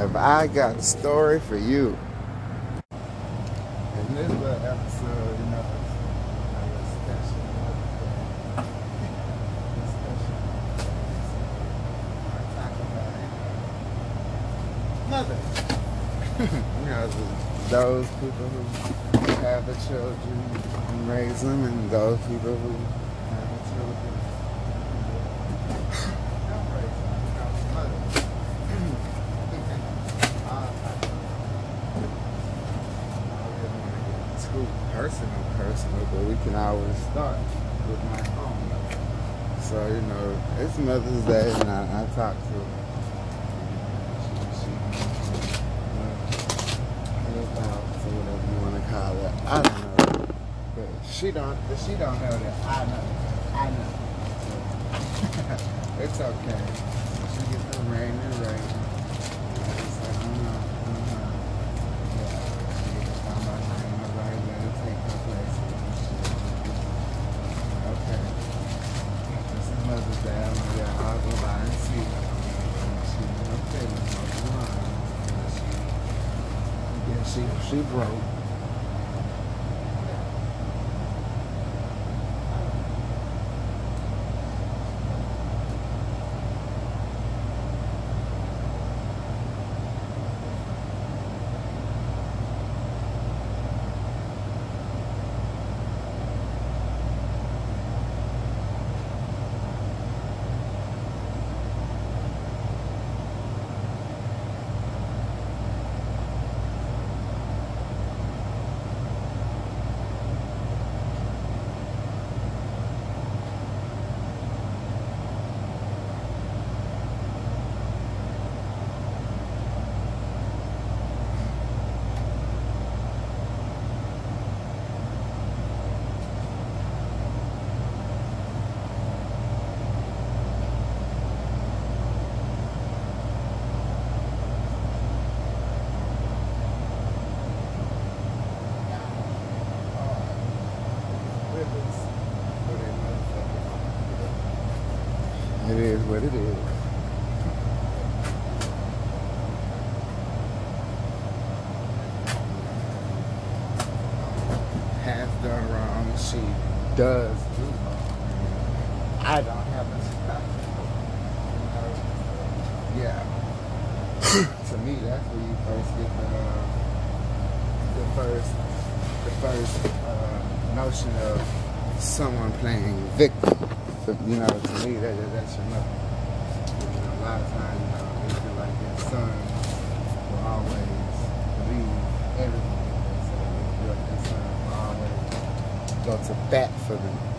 have I got a story for you. In this little episode, you know, it's a special. It's special. I talk you know, nothing. you know, those people who have the children and raise them, and those people who have the children. Don't raise them, you know, mother. Too personal, but we can always start with my own. So, you know, it's Mother's Day, and I, I talk to her. Whatever you want to call it. I don't know. But she don't, she don't know that I know. I know. It's okay. She gets the rain and rain. It's like, uh-huh, uh-huh. Yeah, she gets talking about how ain't nobody let her take her place. Okay. This is Mother's Day. I'm gonna get all go by and see her. She in her feelings, no line. Yeah, she, she broke. It is what it is. Has done wrong, she does do wrong. I don't have a Yeah. to me, that's where you first get the, uh, the first, the first uh, notion of someone playing victim. So, you know, to me, that, that that's your mother. You know, a lot of times, you know, they feel like their son will always believe everything they say. They feel like their son will always go to bat for them.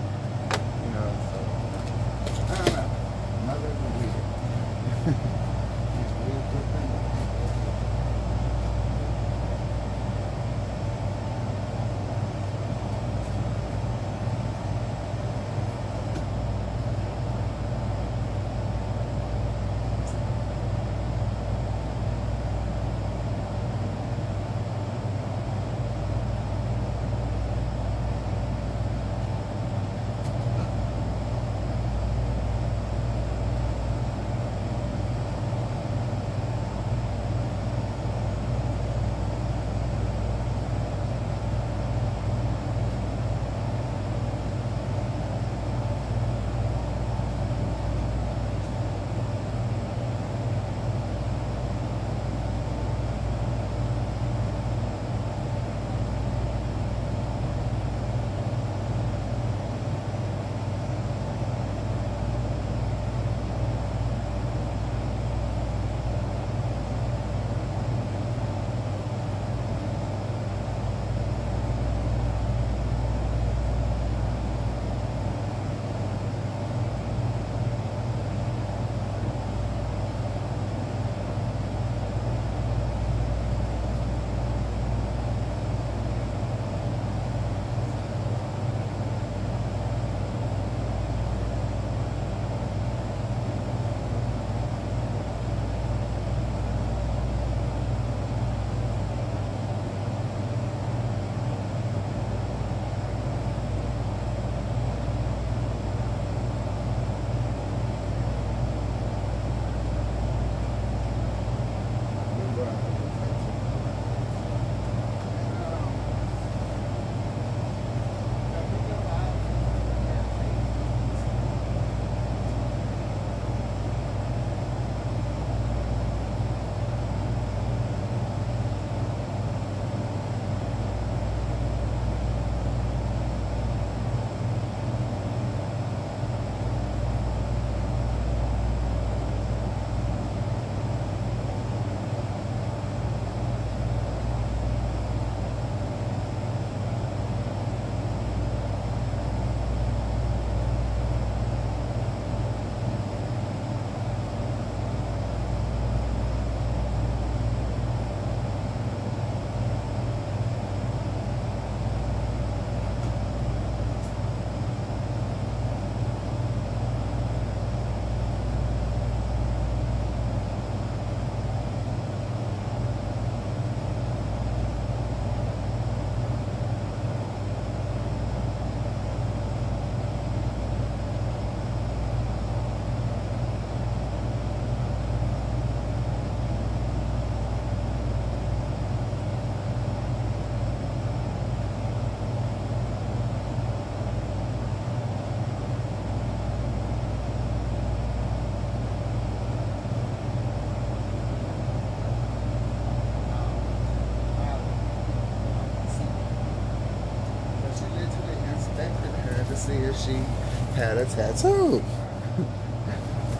Had a tattoo.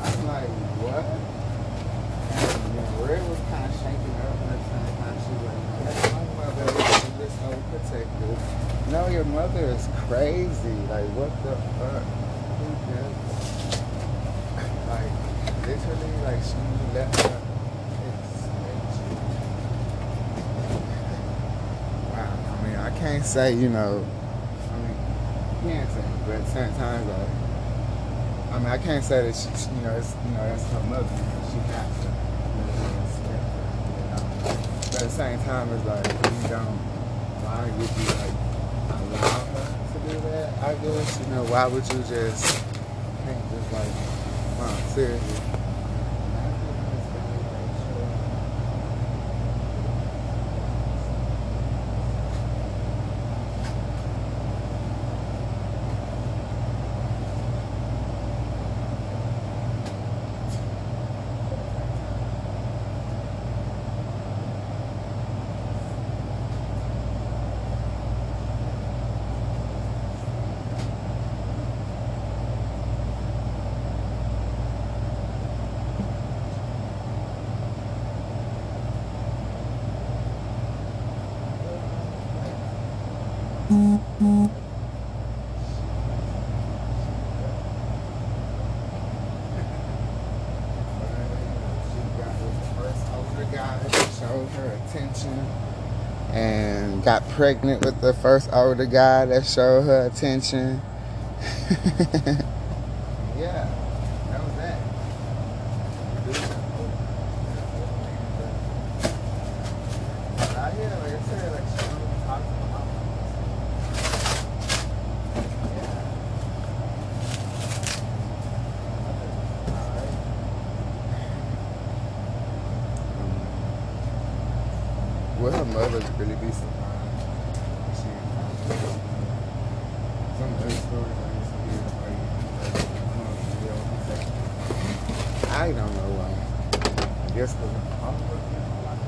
I'm like, what? And Red was kind of shaking up and everything. She was like, that's my mother. I'm just overprotective. No, your mother is crazy. Like, what the fuck? Who does Like, literally, like, she left her. Wow. I mean, I can't say, you know, I mean, can't say, but at the same time, like, I mean, I can't say that she, you know, it's, you know, that's her mother. She has to. But at the same time, it's like, you don't, why would you, like, allow her to do that? I guess, you know, why would you just, can't just, like, wow, seriously. Attention and got pregnant with the first older guy that showed her attention. yeah, that was that. Out here, like I said, like she don't even talk to my mom. Yeah. Alright. Will her mother really be surprised? if She some other stories I used to hear, like, like, you know, I don't know why. I guess because I'm working a lot.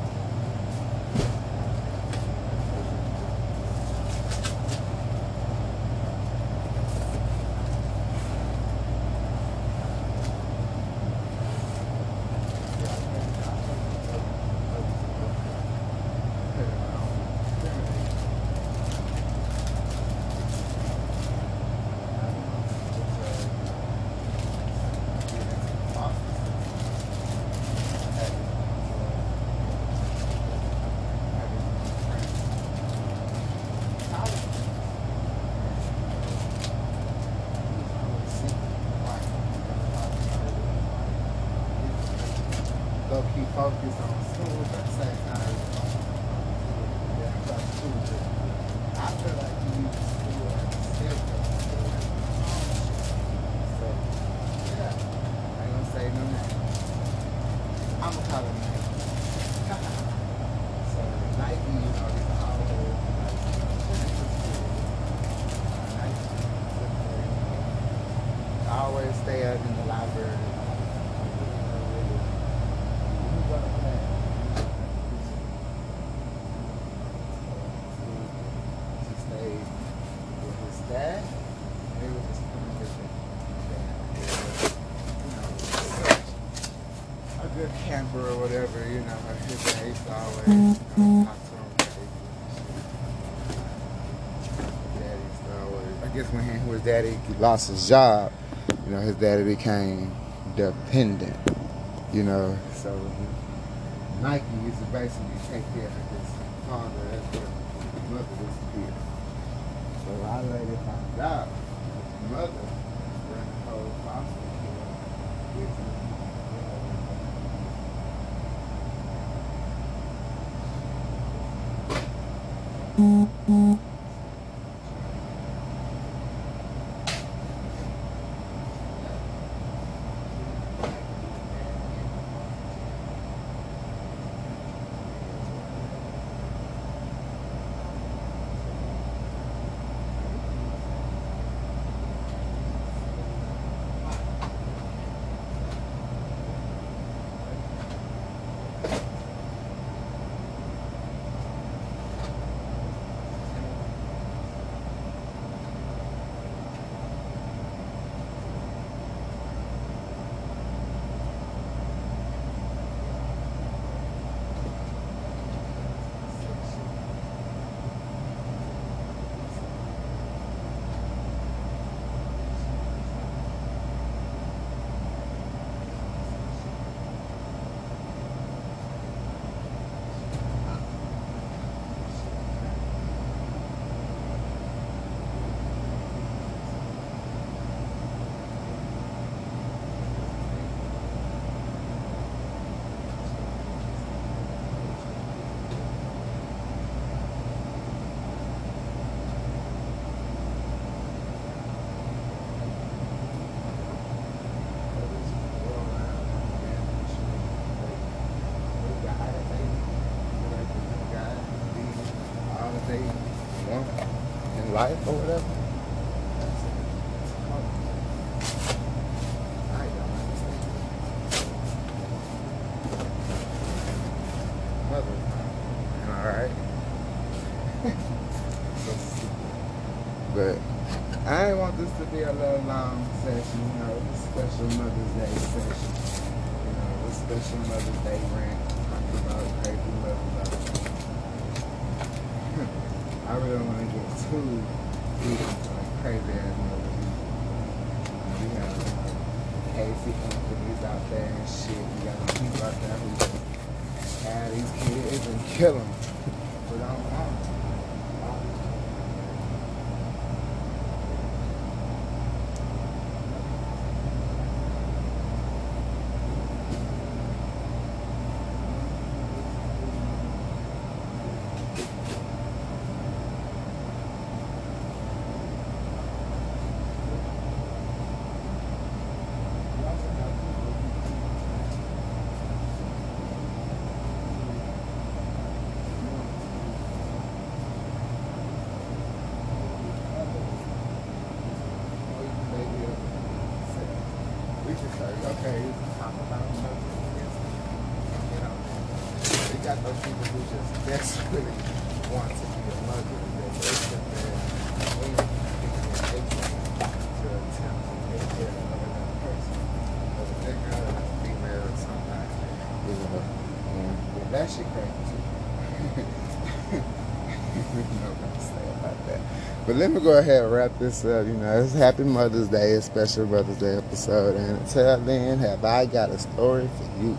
Low key like you. I'm call him name. so, Nike, you know, they always like, Nike, I always stay out in the library. She stayed with his dad. and They were just coming with his dad. You know, such a good camper or whatever, you know. His to always, you know, talk to him. Daddy always, I guess when he, his daddy lost his job, you know, his daddy became dependent, you know. So Nike used to basically take care of his father as. His mother disappeared. So I later found out his mother during the whole foster care with him. Mm-hmm. Or whatever. Alright. But I ain't want this to be a little long session, you know, a special Mother's Day session. You know, a special Mother's Day rant. I really don't want to get too deep like crazy ass mothers. We have like, Casey Anthony's out there and shit. We got people out there who have these kids and kill them. But I don't want them. We just say, okay, you can talk about something. You know, you got those people just desperately want to be a mother. They they sit there waiting to attempt to take care of another person. Whether they're girl or female or somebody. You know, and yeah, that shit crazy too. you know what I'm saying about that. But let me go ahead and wrap this up. You know, it's Happy Mother's Day, a special Mother's Day episode. And until then, have I got a story for you?